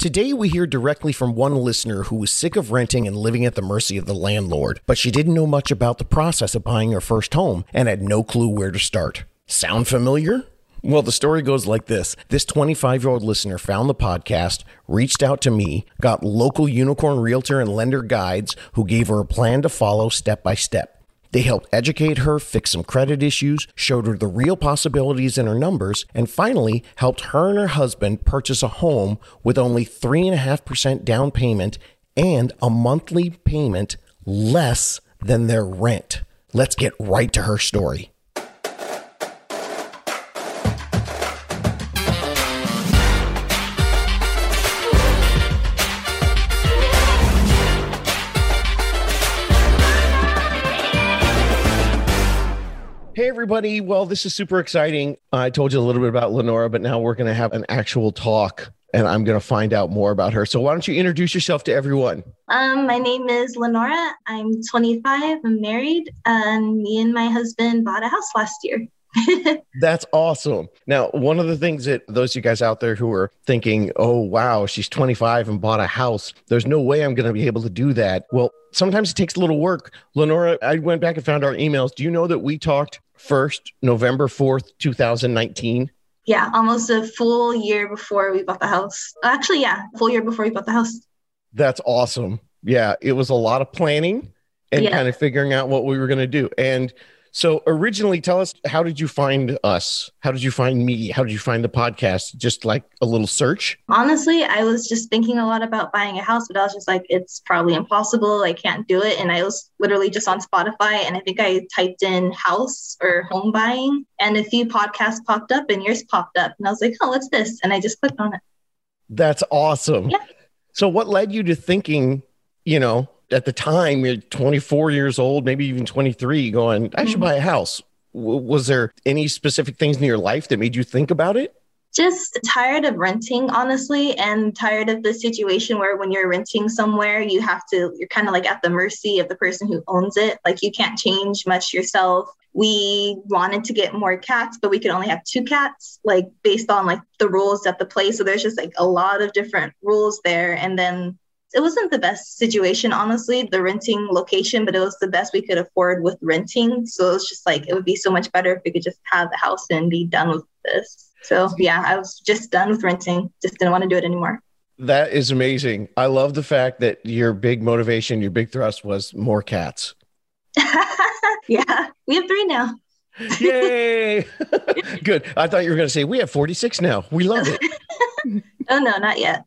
Today, we hear directly from one listener who was sick of renting and living at the mercy of the landlord, but she didn't know much about the process of buying her first home and had no clue where to start. Sound familiar? Well, the story goes like this. This 25 year old listener found the podcast, reached out to me, got local unicorn realtor and lender guides who gave her a plan to follow step by step. They helped educate her, fix some credit issues, showed her the real possibilities in her numbers, and finally helped her and her husband purchase a home with only 3.5% down payment and a monthly payment less than their rent. Let's get right to her story. Everybody. Well, this is super exciting. I told you a little bit about Lenora, but now we're going to have an actual talk and I'm going to find out more about her. So, why don't you introduce yourself to everyone? Um, my name is Lenora. I'm 25. I'm married, and me and my husband bought a house last year. That's awesome. Now, one of the things that those of you guys out there who are thinking, oh, wow, she's 25 and bought a house, there's no way I'm going to be able to do that. Well, sometimes it takes a little work. Lenora, I went back and found our emails. Do you know that we talked first, November 4th, 2019? Yeah, almost a full year before we bought the house. Actually, yeah, full year before we bought the house. That's awesome. Yeah, it was a lot of planning and yeah. kind of figuring out what we were going to do. And so originally, tell us how did you find us? How did you find me? How did you find the podcast? Just like a little search? Honestly, I was just thinking a lot about buying a house, but I was just like, it's probably impossible. I can't do it. And I was literally just on Spotify and I think I typed in house or home buying and a few podcasts popped up and yours popped up. And I was like, oh, what's this? And I just clicked on it. That's awesome. Yeah. So what led you to thinking, you know, at the time you're 24 years old, maybe even 23, going, I should mm-hmm. buy a house. W- was there any specific things in your life that made you think about it? Just tired of renting, honestly, and tired of the situation where when you're renting somewhere, you have to, you're kind of like at the mercy of the person who owns it. Like you can't change much yourself. We wanted to get more cats, but we could only have two cats, like based on like the rules at the place. So there's just like a lot of different rules there. And then it wasn't the best situation, honestly, the renting location, but it was the best we could afford with renting. So it's just like it would be so much better if we could just have the house and be done with this. So yeah, I was just done with renting, just didn't want to do it anymore. That is amazing. I love the fact that your big motivation, your big thrust was more cats. yeah, we have three now. Yay! Good. I thought you were going to say we have 46 now. We love it. oh, no, not yet.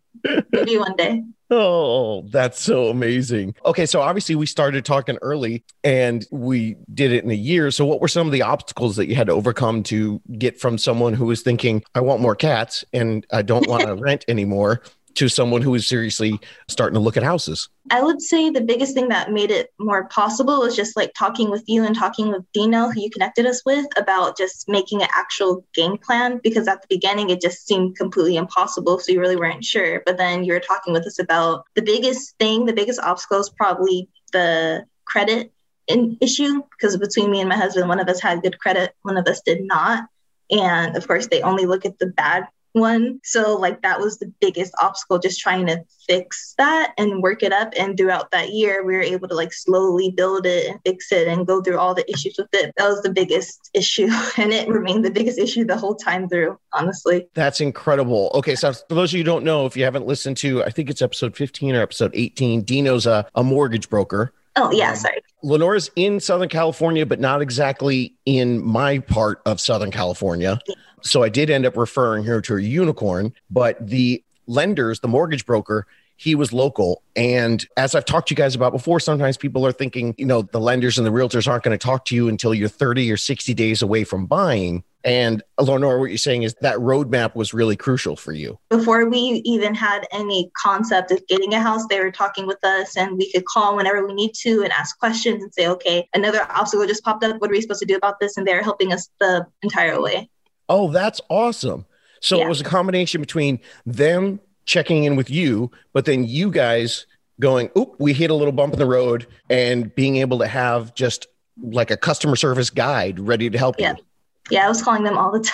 Maybe one day. Oh, that's so amazing. Okay, so obviously we started talking early and we did it in a year. So, what were some of the obstacles that you had to overcome to get from someone who was thinking, I want more cats and I don't want to rent anymore to someone who is seriously starting to look at houses? I would say the biggest thing that made it more possible was just like talking with you and talking with Dino, who you connected us with, about just making an actual game plan. Because at the beginning, it just seemed completely impossible. So you really weren't sure. But then you were talking with us about the biggest thing, the biggest obstacle is probably the credit issue. Because between me and my husband, one of us had good credit, one of us did not. And of course, they only look at the bad one. So, like, that was the biggest obstacle, just trying to fix that and work it up. And throughout that year, we were able to like slowly build it and fix it and go through all the issues with it. That was the biggest issue. And it remained the biggest issue the whole time through, honestly. That's incredible. Okay. So, for those of you who don't know, if you haven't listened to, I think it's episode 15 or episode 18, Dino's a, a mortgage broker. Oh, yeah, um, sorry. Lenora's in Southern California, but not exactly in my part of Southern California. Yeah. So I did end up referring her to a unicorn, but the lenders, the mortgage broker, he was local. And as I've talked to you guys about before, sometimes people are thinking, you know, the lenders and the realtors aren't going to talk to you until you're 30 or 60 days away from buying. And Lenora, what you're saying is that roadmap was really crucial for you. Before we even had any concept of getting a house, they were talking with us and we could call whenever we need to and ask questions and say, okay, another obstacle just popped up. What are we supposed to do about this? And they're helping us the entire way. Oh, that's awesome. So yeah. it was a combination between them checking in with you, but then you guys going, oop, we hit a little bump in the road and being able to have just like a customer service guide ready to help yeah. you. Yeah, I was calling them all the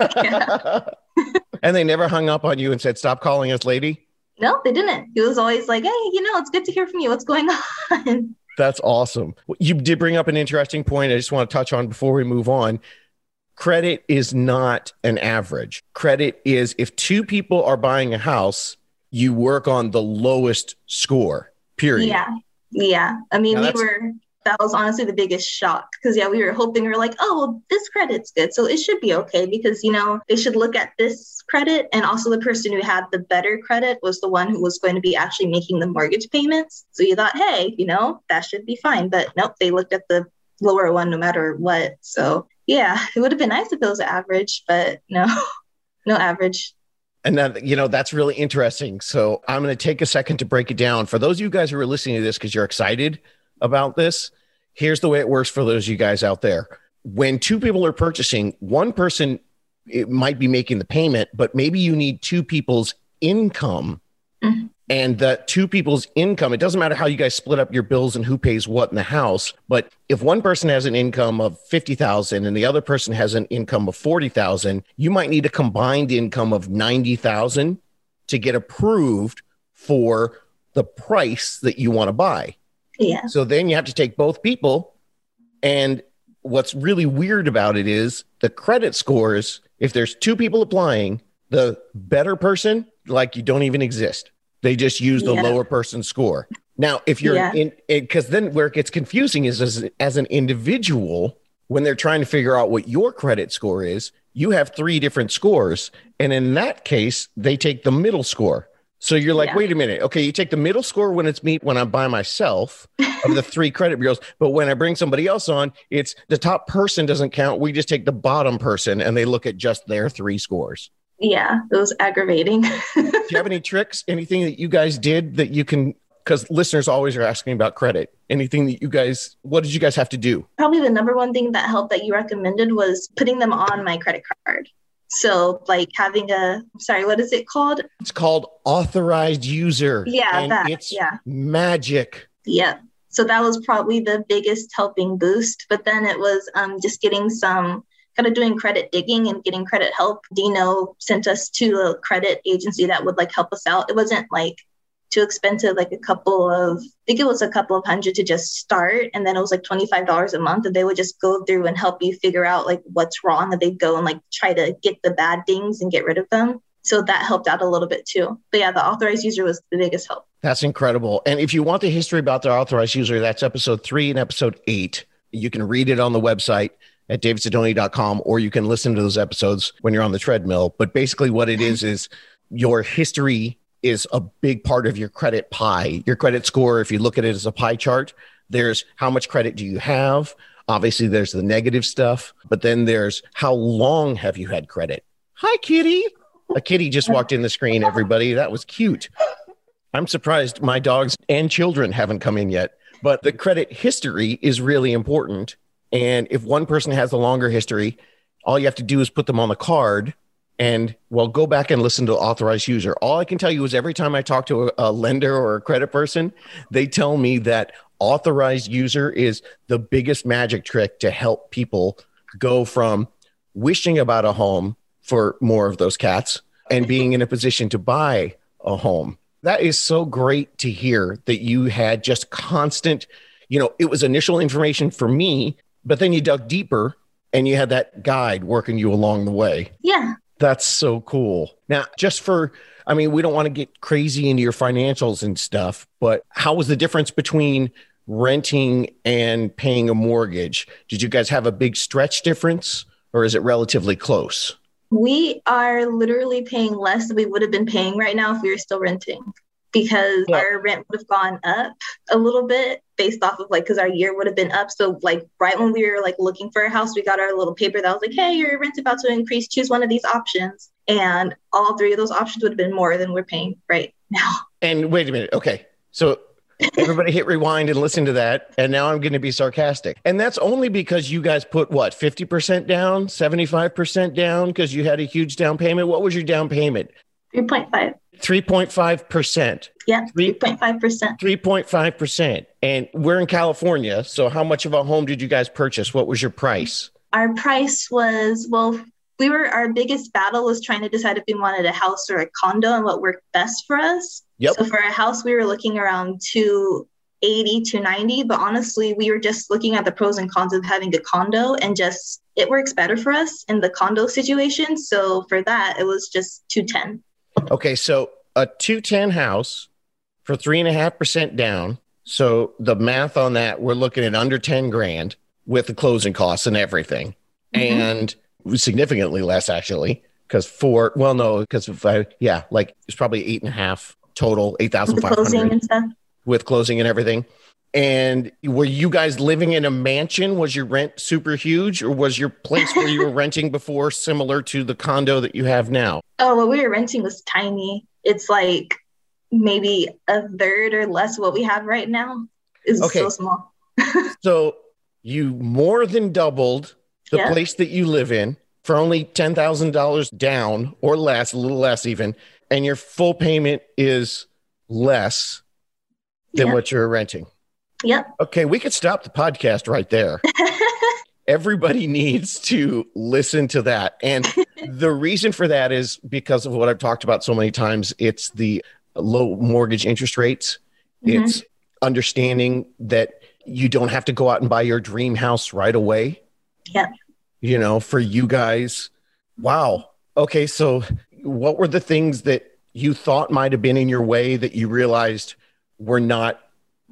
time. And they never hung up on you and said, "Stop calling us lady." No, they didn't. He was always like, "Hey, you know, it's good to hear from you. What's going on?" That's awesome. You did bring up an interesting point. I just want to touch on before we move on. Credit is not an average. Credit is if two people are buying a house, you work on the lowest score. Period. Yeah. Yeah. I mean, Now we were, that was honestly the biggest shock because, yeah, we were hoping, we were like, oh, well, this credit's good. So it should be okay because, you know, they should look at this credit. And also, the person who had the better credit was the one who was going to be actually making the mortgage payments. So you thought, hey, you know, that should be fine. But nope, they looked at the lower one no matter what. So yeah, it would have been nice if it was average, but no, no average. And that, you know, that's really interesting. So I'm going to take a second to break it down. For those of you guys who are listening to this because you're excited about this, here's the way it works for those of you guys out there. When two people are purchasing, one person it might be making the payment, but maybe you need two people's income. And that two people's income, it doesn't matter how you guys split up your bills and who pays what in the house, but if one person has an income of 50,000 and the other person has an income of 40,000, you might need a combined income of 90,000 to get approved for the price that you want to buy. Yeah. So then you have to take both people. And what's really weird about it is the credit scores, if there's two people applying, the better person, like you don't even exist. They just use the Yeah. lower person score. Now, if you're Yeah. in, because then where it gets confusing is as, as an individual, when they're trying to figure out what your credit score is, you have three different scores. And in that case, they take the middle score. So you're like, Yeah. wait a minute. Okay, you take the middle score when it's me when I'm by myself of the three credit bureaus. But when I bring somebody else on, it's the top person doesn't count. We just take the bottom person and they look at just their three scores. Yeah. It was aggravating. Do you have any tricks? Anything that you guys did that you can? Because listeners always are asking about credit. Anything that you guys? What did you guys have to do? probably the number one thing that helped that you recommended was putting them on my credit card. So like having a sorry, what is it called? It's called authorized user. Yeah, and that. It's yeah. magic. Yeah. So that was probably the biggest helping boost. But then it was um, just getting some kind of doing credit digging and getting credit help. Dino sent us to a credit agency that would like help us out. It wasn't like too expensive, like a couple of, I think it was a couple of hundred to just start. And then it was like $25 a month. And they would just go through and help you figure out like what's wrong. And they'd go and like try to get the bad things and get rid of them. So that helped out a little bit too. But yeah, the authorized user was the biggest help. That's incredible. And if you want the history about the authorized user, that's episode three and episode eight. You can read it on the website at davidsidoni.com or you can listen to those episodes when you're on the treadmill. But basically, what it is is your history is a big part of your credit pie. Your credit score, if you look at it as a pie chart, there's how much credit do you have? Obviously, there's the negative stuff, but then there's how long have you had credit? Hi, kitty. A kitty just walked in the screen, everybody. That was cute. I'm surprised my dogs and children haven't come in yet. But the credit history is really important. And if one person has a longer history, all you have to do is put them on the card and well, go back and listen to authorized user. All I can tell you is every time I talk to a, a lender or a credit person, they tell me that authorized user is the biggest magic trick to help people go from wishing about a home for more of those cats and being in a position to buy a home. That is so great to hear that you had just constant, you know, it was initial information for me, but then you dug deeper and you had that guide working you along the way. Yeah. That's so cool. Now, just for, I mean, we don't want to get crazy into your financials and stuff, but how was the difference between renting and paying a mortgage? Did you guys have a big stretch difference or is it relatively close? We are literally paying less than we would have been paying right now if we were still renting because Yeah. our rent would have gone up a little bit based off of like because our year would have been up. So like right when we were like looking for a house, we got our little paper that was like, hey, your rent's about to increase. Choose one of these options. And all three of those options would have been more than we're paying right now. And wait a minute. Okay. So everybody hit rewind and listen to that. And now I'm going to be sarcastic. And that's only because you guys put what, 50% down, 75% down because you had a huge down payment. What was your down payment? 3.5. 3.5%. Yeah, 3.5%. 3.5%. And we're in California. So how much of a home did you guys purchase? What was your price? Our price was, well, we were our biggest battle was trying to decide if we wanted a house or a condo and what worked best for us. Yep. So for a house, we were looking around 280 to 90, but honestly, we were just looking at the pros and cons of having a condo and just it works better for us in the condo situation. So for that, it was just 210. Okay, so a 210 house for three and a half percent down. So the math on that, we're looking at under 10 grand with the closing costs and everything. Mhm. And significantly less actually. Because for well, no, because if I yeah, like it's probably eight and a half total, eight thousand With the five closing hundred and stuff. with closing and everything. And were you guys living in a mansion? Was your rent super huge, or was your place where you were renting before similar to the condo that you have now? Oh, what we were renting was tiny. It's like maybe a third or less what we have right now. Is Okay. so small. So you more than doubled the Yeah. place that you live in for only ten thousand dollars down or less, a little less even, and your full payment is less than Yeah. what you're renting. Yep. Okay, we could stop the podcast right there. Everybody needs to listen to that. And the reason for that is because of what I've talked about so many times. It's the low mortgage interest rates. Mhm. It's understanding that you don't have to go out and buy your dream house right away. Yeah. You know, for you guys, wow. Okay, so what were the things that you thought might have been in your way that you realized were not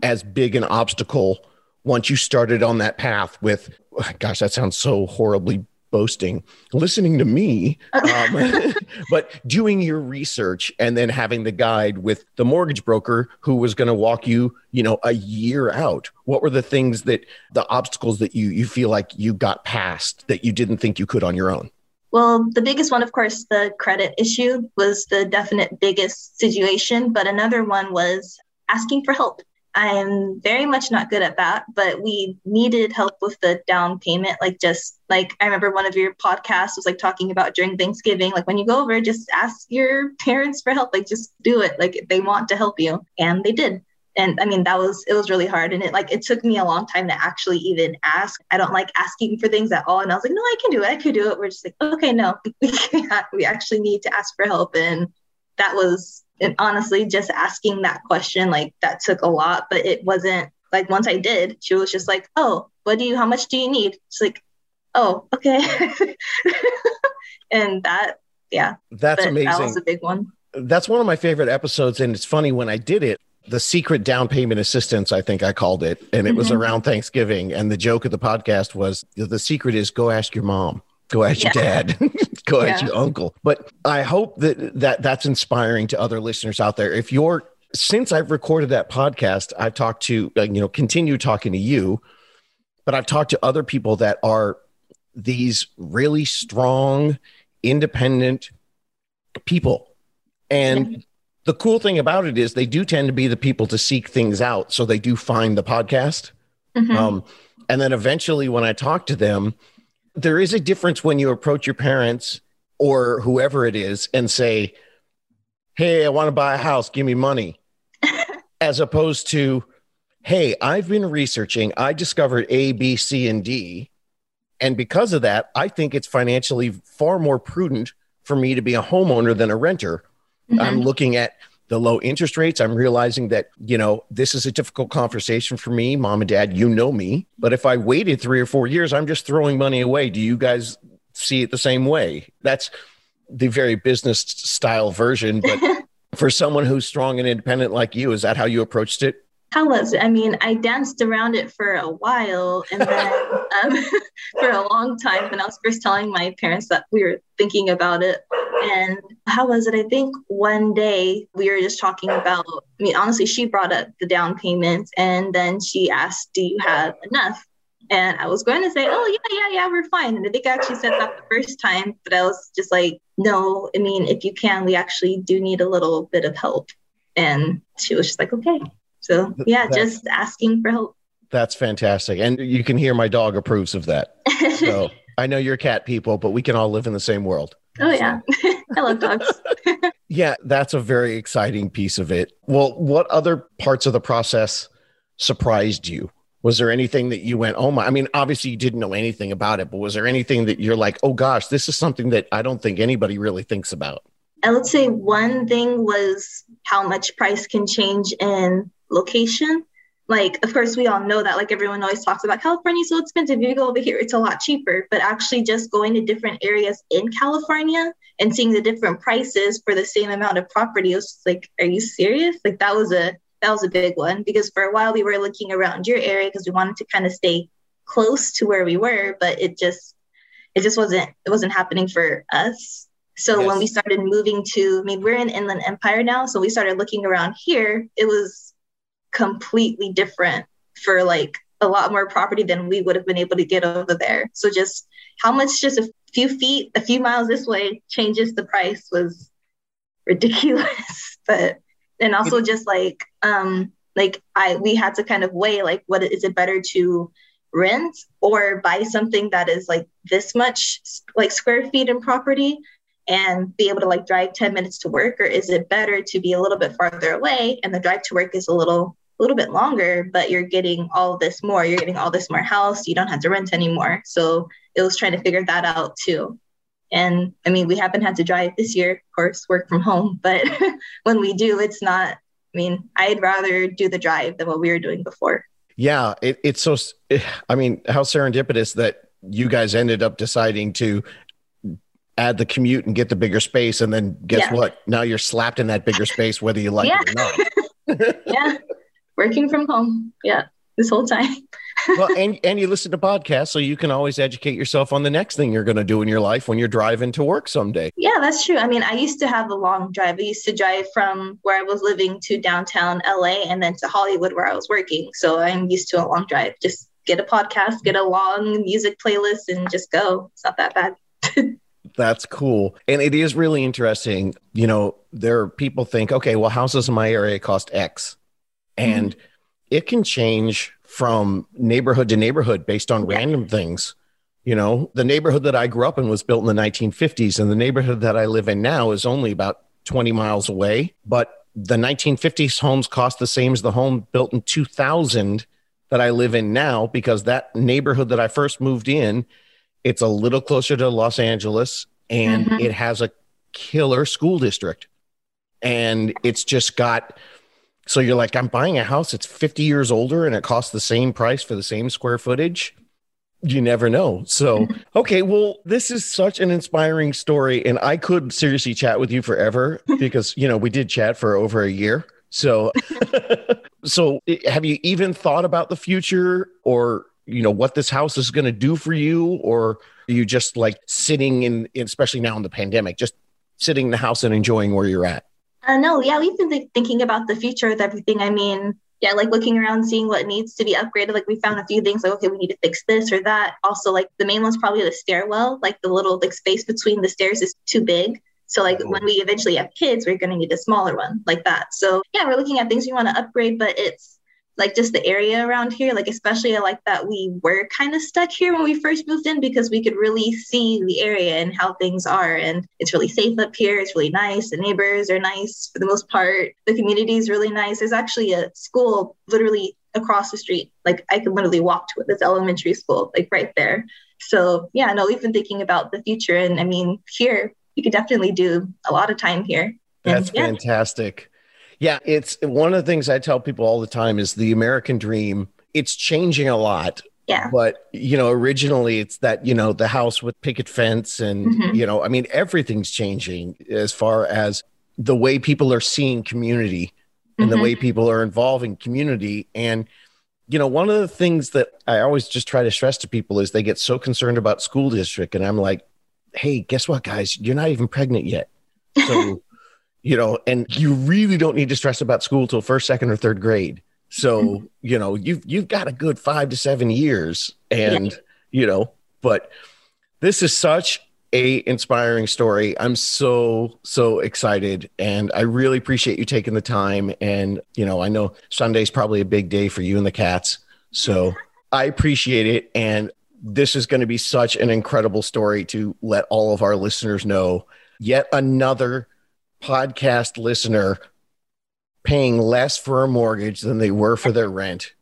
as big an obstacle once you started on that path with gosh that sounds so horribly boasting listening to me um, but doing your research and then having the guide with the mortgage broker who was going to walk you you know a year out what were the things that the obstacles that you you feel like you got past that you didn't think you could on your own Well, the biggest one, of course, the credit issue was the definite biggest situation. But another one was asking for help. I'm very much not good at that, but we needed help with the down payment. Like, just like I remember one of your podcasts was like talking about during Thanksgiving, like when you go over, just ask your parents for help. Like, just do it. Like, they want to help you. And they did and i mean that was it was really hard and it like it took me a long time to actually even ask i don't like asking for things at all and i was like no i can do it i could do it we're just like okay no we we actually need to ask for help and that was and honestly just asking that question like that took a lot but it wasn't like once i did she was just like oh what do you how much do you need? It's like oh okay. And that yeah. That's but amazing that was a big one. That's one of my favorite episodes and it's funny when i did it the secret down payment assistance i think i called it and it was Mhm. around thanksgiving and the joke of the podcast was the secret is go ask your mom go ask your dad go Yeah. your uncle but i hope that, that that's inspiring to other listeners out there if you're since i've recorded that podcast i've talked to uh, you know continue talking to you but i've talked to other people that are these really strong independent people and the cool thing about it is they do tend to be the people to seek things out. So they do find the podcast. Mhm. Um, and then eventually, when I talk to them, there is a difference when you approach your parents or whoever it is and say, Hey, I want to buy a house, give me money, as opposed to, Hey, I've been researching, I discovered A, B, C, and D. And because of that, I think it's financially far more prudent for me to be a homeowner than a renter. Mhm. I'm looking at the low interest rates. I'm realizing that, you know, this is a difficult conversation for me. Mom and dad, you know me. But if I waited three or four years, I'm just throwing money away. Do you guys see it the same way? That's the very business style version. But for someone who's strong and independent like you, is that how you approached it? How was it? I mean, I danced around it for a while and then um, for a long time when I was first telling my parents that we were thinking about it. And how was it? I think one day we were just talking about, I mean, honestly, she brought up the down payment and then she asked, Do you have enough? And I was going to say, Oh, yeah, yeah, yeah, we're fine. And I think I actually said that the first time, but I was just like, No, I mean, if you can, we actually do need a little bit of help. And she was just like, Okay. So yeah, That- just asking for help. That's fantastic. And you can hear my dog approves of that. So I know you're cat people, but we can all live in the same world. oh yeah, I love dogs. Yeah, that's a very exciting piece of it. Well, what other parts of the process surprised you? Was there anything that you went, oh my, I mean, obviously you didn't know anything about it, but was there anything that you're like, oh gosh, this is something that I don't think anybody really thinks about? I would say one thing was how much price can change in location. Like, of course, we all know that. Like, everyone always talks about California so expensive. If you go over here, it's a lot cheaper. But actually, just going to different areas in California and seeing the different prices for the same amount of property, it was just like, are you serious? Like, that was a that was a big one because for a while we were looking around your area because we wanted to kind of stay close to where we were, but it just it just wasn't it wasn't happening for us. So yes. when we started moving to, I mean, we're in Inland Empire now, so we started looking around here. It was completely different for like a lot more property than we would have been able to get over there. So just how much just a few feet, a few miles this way changes the price was ridiculous. but and also just like um like I we had to kind of weigh like what is it better to rent or buy something that is like this much like square feet in property and be able to like drive 10 minutes to work or is it better to be a little bit farther away and the drive to work is a little a little bit longer but you're getting all this more you're getting all this more house you don't have to rent anymore so it was trying to figure that out too and I mean, we haven't had to drive this year, of course, work from home. But when we do, it's not, I mean, I'd rather do the drive than what we were doing before. Yeah. It, it's so, I mean, how serendipitous that you guys ended up deciding to add the commute and get the bigger space. And then guess yeah. what? Now you're slapped in that bigger space, whether you like yeah. it or not. yeah. Working from home. Yeah. This whole time well, and and you listen to podcasts, so you can always educate yourself on the next thing you're going to do in your life when you're driving to work someday. Yeah, that's true. I mean, I used to have a long drive. I used to drive from where I was living to downtown LA and then to Hollywood where I was working. So I'm used to a long drive. Just get a podcast, get a long music playlist, and just go. It's not that bad. That's cool. And it is really interesting. You know, there are people think, okay, well, houses in my area cost X. And mm-hmm. it can change from neighborhood to neighborhood based on random things. You know, the neighborhood that I grew up in was built in the 1950s, and the neighborhood that I live in now is only about 20 miles away. But the 1950s homes cost the same as the home built in 2000 that I live in now because that neighborhood that I first moved in, it's a little closer to Los Angeles and mm-hmm. it has a killer school district. And it's just got so you're like, I'm buying a house that's 50 years older and it costs the same price for the same square footage. You never know. So, okay, well, this is such an inspiring story. And I could seriously chat with you forever because, you know, we did chat for over a year. So, so eh, have you even thought about the future or, you know, what this house is going to do for you? Or are you just like sitting in, especially now in the pandemic, just sitting in the house and enjoying where you're at? Uh, no, yeah, we've been th- thinking about the future with everything. I mean, yeah, like looking around, seeing what needs to be upgraded. Like we found a few things like, okay, we need to fix this or that. Also, like the main one's probably the stairwell. Like the little like space between the stairs is too big. So like when we eventually have kids, we're gonna need a smaller one like that. So yeah, we're looking at things we want to upgrade, but it's like just the area around here like especially I like that we were kind of stuck here when we first moved in because we could really see the area and how things are and it's really safe up here. It's really nice. The neighbors are nice for the most part. The community is really nice. There's actually a school literally across the street. Like i could literally walk to it. This elementary school like right there. So yeah no we've been thinking about the future and i mean here we could definitely do a lot of time here. That's and, yeah. fantastic yeah, it's one of the things I tell people all the time is the American dream. It's changing a lot. Yeah. But, you know, originally it's that, you know, the house with picket fence and, mm-hmm. you know, I mean, everything's changing as far as the way people are seeing community and mm-hmm. the way people are involving community. And, you know, one of the things that I always just try to stress to people is they get so concerned about school district. And I'm like, hey, guess what, guys? You're not even pregnant yet. So, you know, and you really don't need to stress about school till first, second, or third grade. So, mm-hmm. you know, you've you've got a good five to seven years. And, yeah. you know, but this is such a inspiring story. I'm so, so excited. And I really appreciate you taking the time. And, you know, I know Sunday's probably a big day for you and the cats. So I appreciate it. And this is going to be such an incredible story to let all of our listeners know. Yet another podcast listener paying less for a mortgage than they were for their rent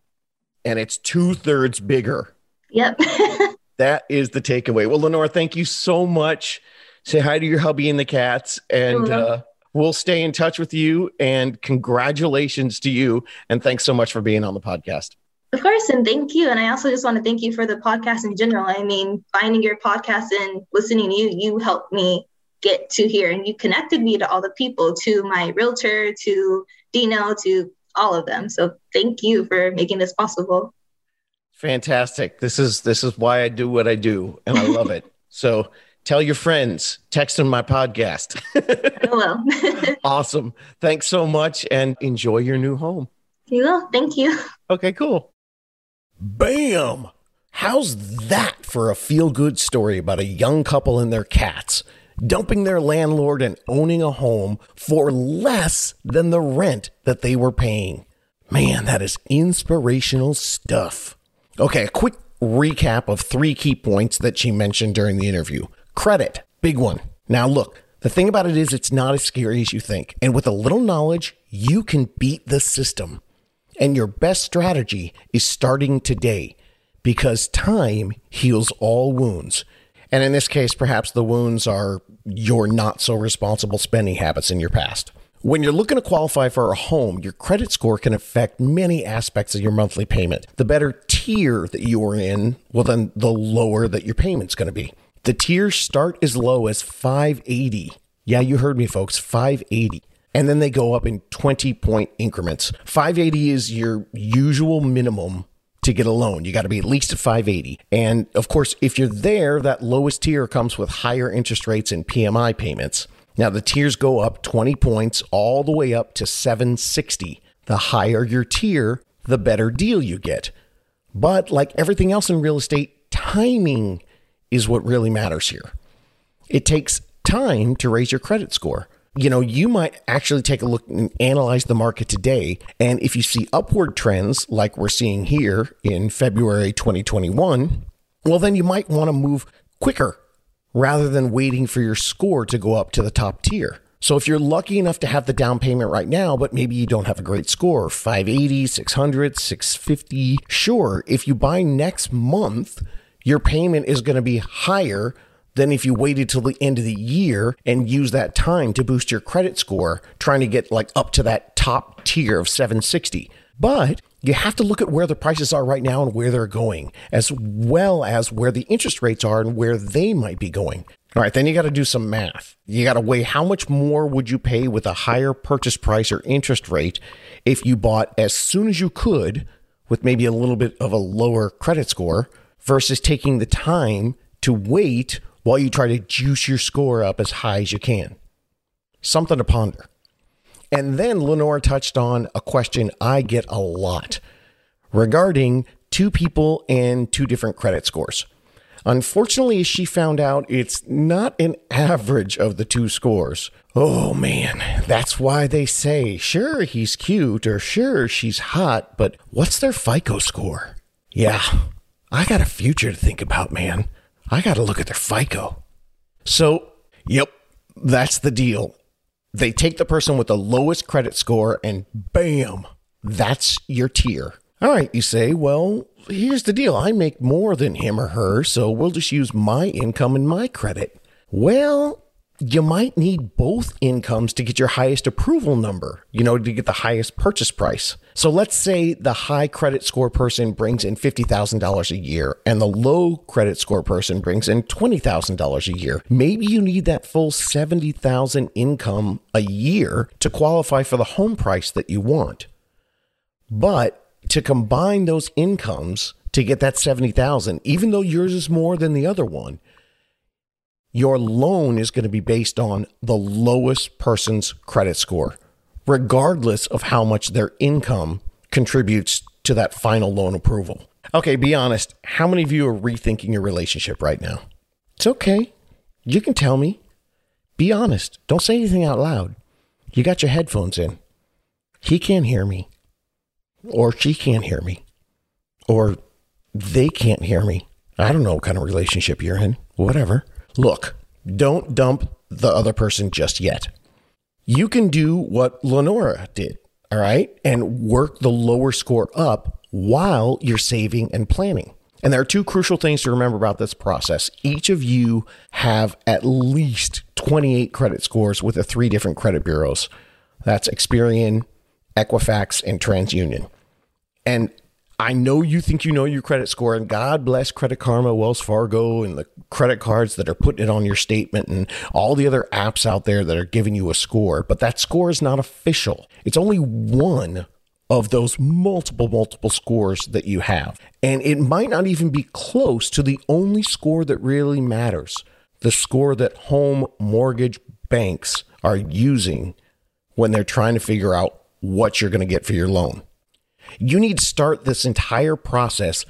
and it's two thirds bigger. Yep. that is the takeaway. Well, Lenora, thank you so much. Say hi to your hubby and the cats, and uh, we'll stay in touch with you. And congratulations to you. And thanks so much for being on the podcast. Of course, and thank you. And I also just want to thank you for the podcast in general. I mean, finding your podcast and listening to you, you helped me get to here and you connected me to all the people, to my realtor, to Dino, to all of them. So thank you for making this possible. Fantastic. This is this is why I do what I do and I love it. So tell your friends, text them my podcast. Hello. awesome. Thanks so much and enjoy your new home. You will. Thank you. Okay, cool. Bam! How's that for a feel good story about a young couple and their cats dumping their landlord and owning a home for less than the rent that they were paying? Man, that is inspirational stuff. Okay, a quick recap of three key points that she mentioned during the interview. Credit, big one. Now, look, the thing about it is, it's not as scary as you think. And with a little knowledge, you can beat the system. And your best strategy is starting today because time heals all wounds. And in this case, perhaps the wounds are your not so responsible spending habits in your past. When you're looking to qualify for a home, your credit score can affect many aspects of your monthly payment. The better tier that you are in, well, then the lower that your payment's going to be. The tiers start as low as 580. Yeah, you heard me, folks, 580 and then they go up in 20 point increments. 580 is your usual minimum to get a loan. You got to be at least at 580. And of course, if you're there, that lowest tier comes with higher interest rates and PMI payments. Now, the tiers go up 20 points all the way up to 760. The higher your tier, the better deal you get. But like everything else in real estate, timing is what really matters here. It takes time to raise your credit score you know, you might actually take a look and analyze the market today. And if you see upward trends like we're seeing here in February 2021, well, then you might want to move quicker rather than waiting for your score to go up to the top tier. So if you're lucky enough to have the down payment right now, but maybe you don't have a great score, 580, 600, 650, sure, if you buy next month, your payment is going to be higher than if you waited till the end of the year and use that time to boost your credit score, trying to get like up to that top tier of 760. But you have to look at where the prices are right now and where they're going, as well as where the interest rates are and where they might be going. All right, then you got to do some math. You got to weigh how much more would you pay with a higher purchase price or interest rate if you bought as soon as you could with maybe a little bit of a lower credit score versus taking the time to wait while you try to juice your score up as high as you can. Something to ponder. And then Lenore touched on a question I get a lot regarding two people and two different credit scores. Unfortunately, she found out it's not an average of the two scores. Oh man, that's why they say, sure, he's cute or sure, she's hot, but what's their FICO score? Yeah, I got a future to think about, man. I got to look at their FICO. So, yep, that's the deal. They take the person with the lowest credit score and bam, that's your tier. All right, you say, well, here's the deal. I make more than him or her, so we'll just use my income and my credit. Well, you might need both incomes to get your highest approval number, you know, to get the highest purchase price. So let's say the high credit score person brings in $50,000 a year and the low credit score person brings in $20,000 a year. Maybe you need that full 70,000 income a year to qualify for the home price that you want. But to combine those incomes to get that 70,000, even though yours is more than the other one, your loan is going to be based on the lowest person's credit score, regardless of how much their income contributes to that final loan approval. Okay, be honest. How many of you are rethinking your relationship right now? It's okay. You can tell me. Be honest. Don't say anything out loud. You got your headphones in. He can't hear me. Or she can't hear me. Or they can't hear me. I don't know what kind of relationship you're in. Whatever. Look, don't dump the other person just yet. You can do what Lenora did, all right, and work the lower score up while you're saving and planning. And there are two crucial things to remember about this process. Each of you have at least 28 credit scores with the three different credit bureaus. That's Experian, Equifax, and TransUnion. And I know you think you know your credit score, and God bless Credit Karma, Wells Fargo, and the credit cards that are putting it on your statement, and all the other apps out there that are giving you a score. But that score is not official. It's only one of those multiple, multiple scores that you have. And it might not even be close to the only score that really matters the score that home mortgage banks are using when they're trying to figure out what you're going to get for your loan. You need to start this entire process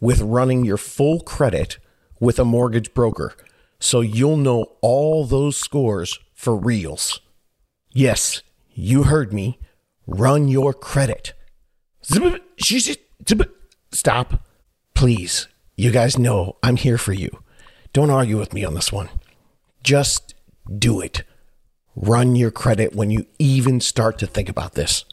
with running your full credit with a mortgage broker so you'll know all those scores for reals. Yes, you heard me. Run your credit. Stop. Please. You guys know I'm here for you. Don't argue with me on this one. Just do it. Run your credit when you even start to think about this.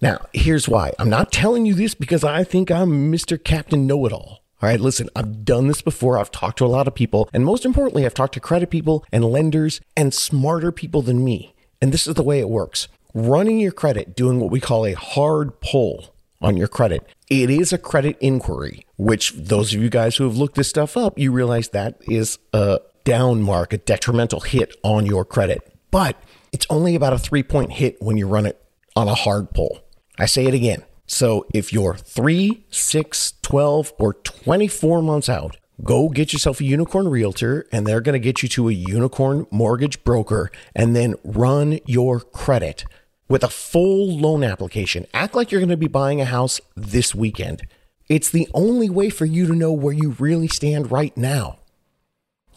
Now, here's why. I'm not telling you this because I think I'm Mr. Captain Know It All. All right, listen, I've done this before. I've talked to a lot of people. And most importantly, I've talked to credit people and lenders and smarter people than me. And this is the way it works running your credit, doing what we call a hard pull on your credit. It is a credit inquiry, which those of you guys who have looked this stuff up, you realize that is a down mark, a detrimental hit on your credit. But it's only about a three point hit when you run it on a hard pull. I say it again. So if you're 3, 6, 12, or 24 months out, go get yourself a unicorn realtor and they're going to get you to a unicorn mortgage broker and then run your credit with a full loan application. Act like you're going to be buying a house this weekend. It's the only way for you to know where you really stand right now.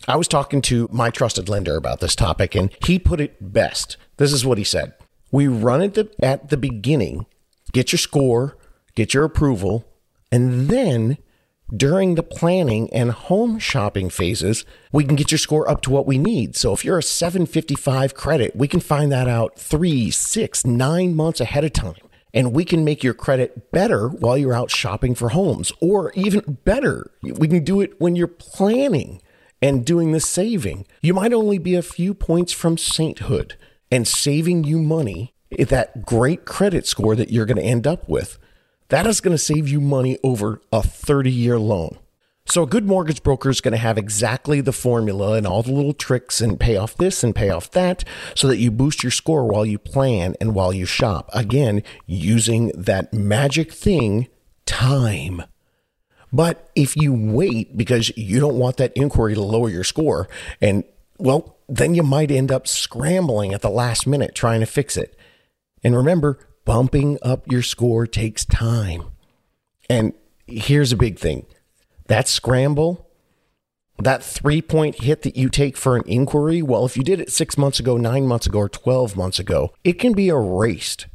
I was talking to my trusted lender about this topic and he put it best. This is what he said. We run it at the beginning get your score, get your approval, and then during the planning and home shopping phases, we can get your score up to what we need. So if you're a 755 credit, we can find that out three, six, nine months ahead of time. And we can make your credit better while you're out shopping for homes, or even better, we can do it when you're planning and doing the saving. You might only be a few points from sainthood and saving you money that great credit score that you're going to end up with. That is going to save you money over a 30 year loan. So, a good mortgage broker is going to have exactly the formula and all the little tricks and pay off this and pay off that so that you boost your score while you plan and while you shop. Again, using that magic thing, time. But if you wait because you don't want that inquiry to lower your score, and well, then you might end up scrambling at the last minute trying to fix it. And remember, bumping up your score takes time. And here's a big thing that scramble, that three point hit that you take for an inquiry, well, if you did it six months ago, nine months ago, or 12 months ago, it can be erased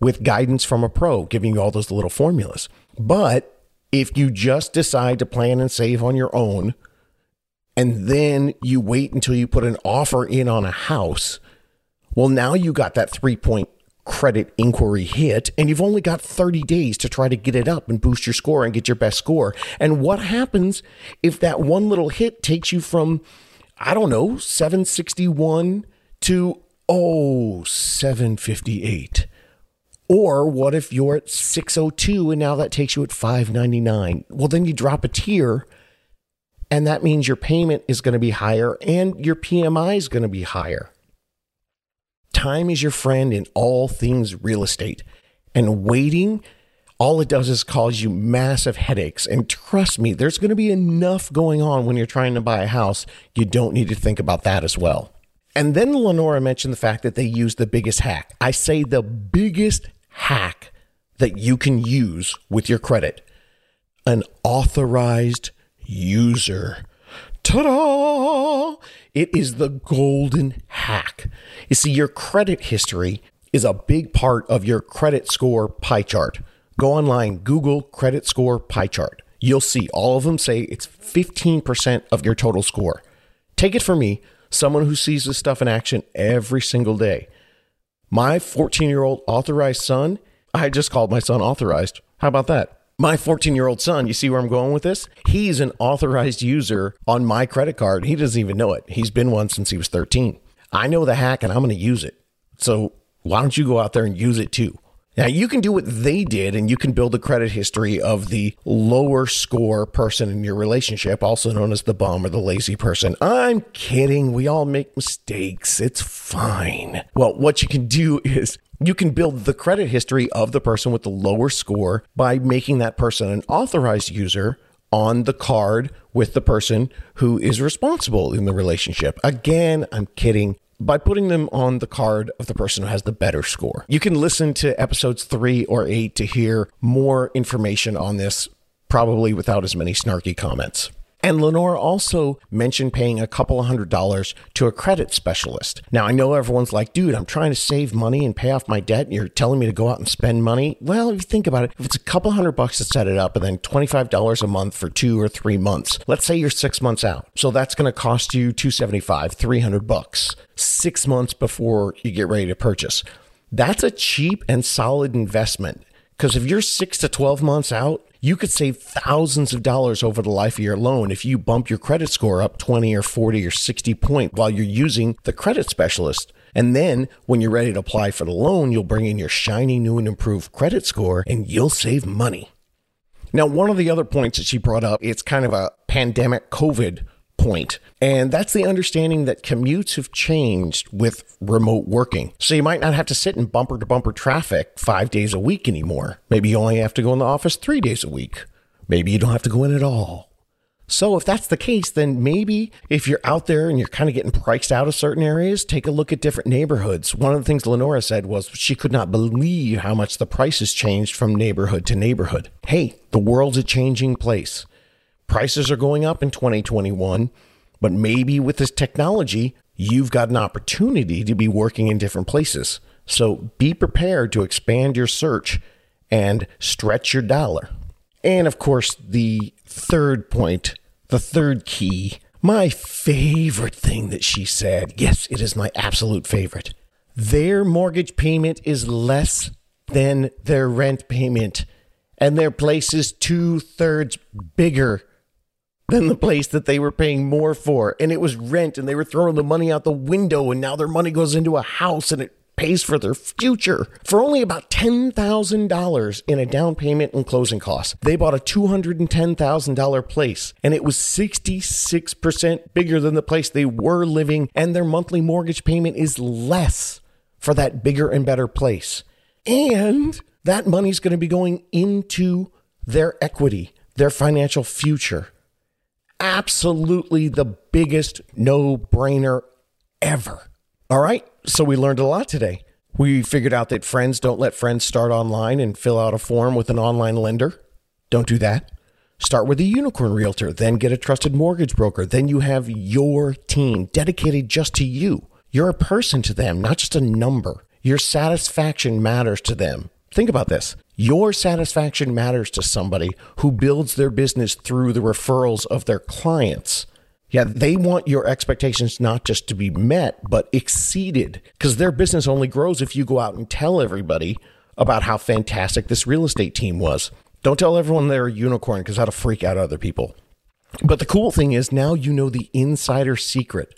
with guidance from a pro giving you all those little formulas. But if you just decide to plan and save on your own, and then you wait until you put an offer in on a house, well, now you got that three point credit inquiry hit, and you've only got 30 days to try to get it up and boost your score and get your best score. And what happens if that one little hit takes you from, I don't know, 761 to, oh, 758? Or what if you're at 602 and now that takes you at 599? Well, then you drop a tier and that means your payment is going to be higher and your PMI is going to be higher. Time is your friend in all things real estate. And waiting, all it does is cause you massive headaches. And trust me, there's going to be enough going on when you're trying to buy a house. You don't need to think about that as well. And then Lenora mentioned the fact that they use the biggest hack. I say the biggest hack that you can use with your credit an authorized user. Ta da! It is the golden hack. You see, your credit history is a big part of your credit score pie chart. Go online, Google credit score pie chart. You'll see all of them say it's 15% of your total score. Take it from me, someone who sees this stuff in action every single day. My 14 year old authorized son, I just called my son authorized. How about that? My 14 year old son, you see where I'm going with this? He's an authorized user on my credit card. He doesn't even know it. He's been one since he was 13. I know the hack and I'm going to use it. So why don't you go out there and use it too? Now, you can do what they did and you can build a credit history of the lower score person in your relationship, also known as the bum or the lazy person. I'm kidding. We all make mistakes. It's fine. Well, what you can do is you can build the credit history of the person with the lower score by making that person an authorized user on the card with the person who is responsible in the relationship. Again, I'm kidding by putting them on the card of the person who has the better score. You can listen to episodes three or eight to hear more information on this, probably without as many snarky comments. And Lenora also mentioned paying a couple of hundred dollars to a credit specialist. Now, I know everyone's like, dude, I'm trying to save money and pay off my debt, and you're telling me to go out and spend money. Well, if you think about it, if it's a couple hundred bucks to set it up and then $25 a month for two or three months, let's say you're six months out. So that's going to cost you 275, 300 bucks six months before you get ready to purchase. That's a cheap and solid investment. Because if you're six to 12 months out, you could save thousands of dollars over the life of your loan if you bump your credit score up 20 or 40 or 60 point while you're using the credit specialist. And then when you're ready to apply for the loan, you'll bring in your shiny new and improved credit score and you'll save money. Now, one of the other points that she brought up, it's kind of a pandemic COVID point. And that's the understanding that commutes have changed with remote working. So you might not have to sit in bumper to bumper traffic five days a week anymore. Maybe you only have to go in the office three days a week. Maybe you don't have to go in at all. So if that's the case, then maybe if you're out there and you're kind of getting priced out of certain areas, take a look at different neighborhoods. One of the things Lenora said was she could not believe how much the prices changed from neighborhood to neighborhood. Hey, the world's a changing place prices are going up in 2021, but maybe with this technology, you've got an opportunity to be working in different places. So be prepared to expand your search and stretch your dollar. And of course, the third point, the third key, my favorite thing that she said, yes, it is my absolute favorite. Their mortgage payment is less than their rent payment, and their place is two thirds bigger than the place that they were paying more for. And it was rent, and they were throwing the money out the window, and now their money goes into a house and it pays for their future. For only about $10,000 in a down payment and closing costs, they bought a $210,000 place, and it was 66% bigger than the place they were living, and their monthly mortgage payment is less for that bigger and better place. And that money's going to be going into their equity, their financial future absolutely the biggest no brainer ever. All right. So we learned a lot today. We figured out that friends don't let friends start online and fill out a form with an online lender. Don't do that. Start with a unicorn realtor, then get a trusted mortgage broker. Then you have your team dedicated just to you. You're a person to them, not just a number. Your satisfaction matters to them. Think about this. Your satisfaction matters to somebody who builds their business through the referrals of their clients. Yeah, they want your expectations not just to be met, but exceeded because their business only grows if you go out and tell everybody about how fantastic this real estate team was. Don't tell everyone they're a unicorn because that'll freak out other people. But the cool thing is now you know the insider secret.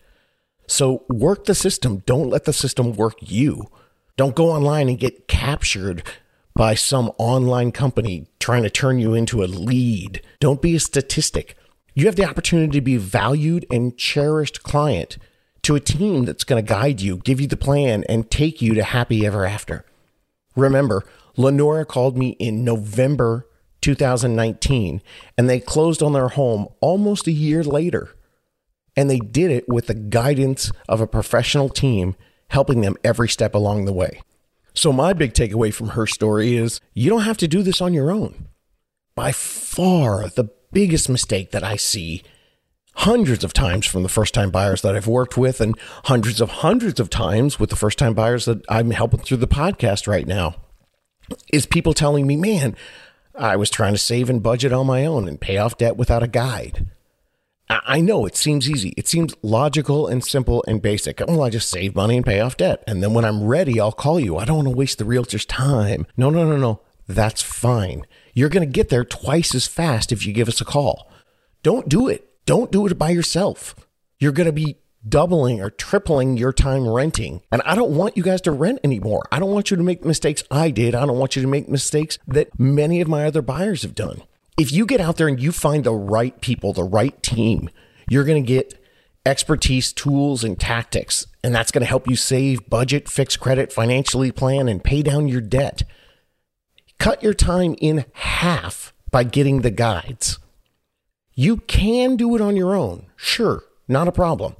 So work the system. Don't let the system work you. Don't go online and get captured by some online company trying to turn you into a lead. Don't be a statistic. You have the opportunity to be valued and cherished client to a team that's going to guide you, give you the plan, and take you to happy ever after. Remember, Lenora called me in November 2019, and they closed on their home almost a year later. And they did it with the guidance of a professional team helping them every step along the way. So, my big takeaway from her story is you don't have to do this on your own. By far, the biggest mistake that I see hundreds of times from the first time buyers that I've worked with, and hundreds of hundreds of times with the first time buyers that I'm helping through the podcast right now, is people telling me, man, I was trying to save and budget on my own and pay off debt without a guide. I know it seems easy. It seems logical and simple and basic. Well, I just save money and pay off debt. And then when I'm ready, I'll call you. I don't want to waste the realtor's time. No, no, no, no. That's fine. You're going to get there twice as fast if you give us a call. Don't do it. Don't do it by yourself. You're going to be doubling or tripling your time renting. And I don't want you guys to rent anymore. I don't want you to make mistakes I did. I don't want you to make mistakes that many of my other buyers have done. If you get out there and you find the right people, the right team, you're going to get expertise, tools, and tactics. And that's going to help you save, budget, fix credit, financially plan, and pay down your debt. Cut your time in half by getting the guides. You can do it on your own. Sure, not a problem.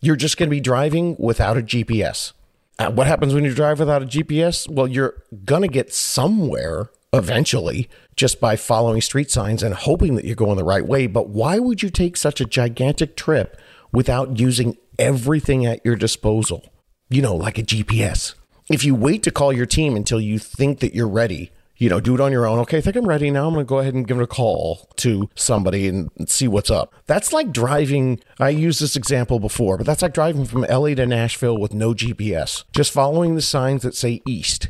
You're just going to be driving without a GPS. Uh, what happens when you drive without a GPS? Well, you're going to get somewhere eventually just by following street signs and hoping that you're going the right way. But why would you take such a gigantic trip without using everything at your disposal? You know, like a GPS. If you wait to call your team until you think that you're ready, you know, do it on your own. Okay, I think I'm ready now. I'm going to go ahead and give it a call to somebody and see what's up. That's like driving. I used this example before, but that's like driving from LA to Nashville with no GPS, just following the signs that say east.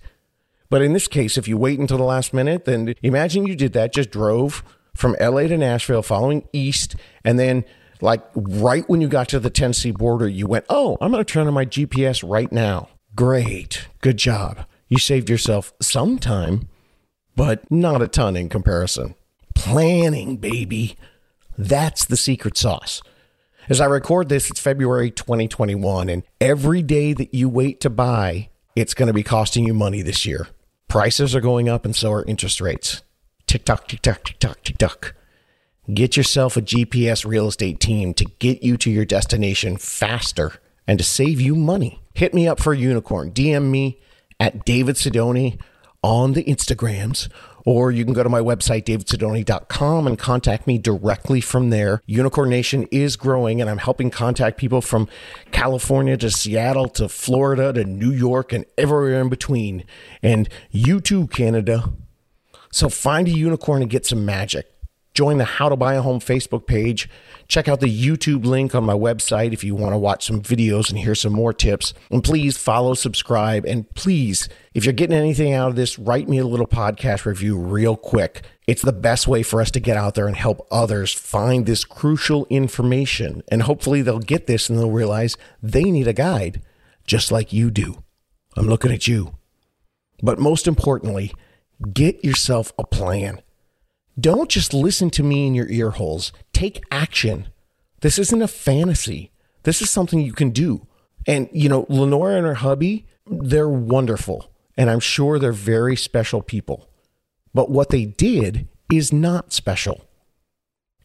But in this case, if you wait until the last minute, then imagine you did that, just drove from LA to Nashville following east, and then like right when you got to the Tennessee border, you went, Oh, I'm going to turn on my GPS right now. Great. Good job. You saved yourself some time but not a ton in comparison. Planning, baby. That's the secret sauce. As I record this, it's February 2021, and every day that you wait to buy, it's going to be costing you money this year. Prices are going up, and so are interest rates. Tick tock, tick tock, tick tock, tick tock. Get yourself a GPS real estate team to get you to your destination faster and to save you money. Hit me up for a unicorn. DM me at David Sidoni on the Instagrams, or you can go to my website, davidsidoni.com, and contact me directly from there. Unicorn Nation is growing, and I'm helping contact people from California to Seattle to Florida to New York and everywhere in between. And you too, Canada. So find a unicorn and get some magic. Join the How to Buy a Home Facebook page. Check out the YouTube link on my website if you want to watch some videos and hear some more tips. And please follow, subscribe, and please, if you're getting anything out of this, write me a little podcast review real quick. It's the best way for us to get out there and help others find this crucial information. And hopefully they'll get this and they'll realize they need a guide just like you do. I'm looking at you. But most importantly, get yourself a plan. Don't just listen to me in your ear holes. Take action. This isn't a fantasy. This is something you can do. And, you know, Lenora and her hubby, they're wonderful. And I'm sure they're very special people. But what they did is not special.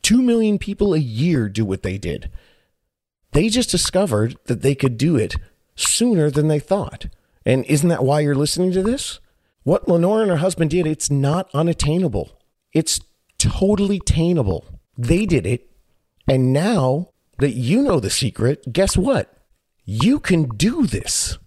Two million people a year do what they did. They just discovered that they could do it sooner than they thought. And isn't that why you're listening to this? What Lenora and her husband did, it's not unattainable. It's totally tainable. They did it. And now that you know the secret, guess what? You can do this.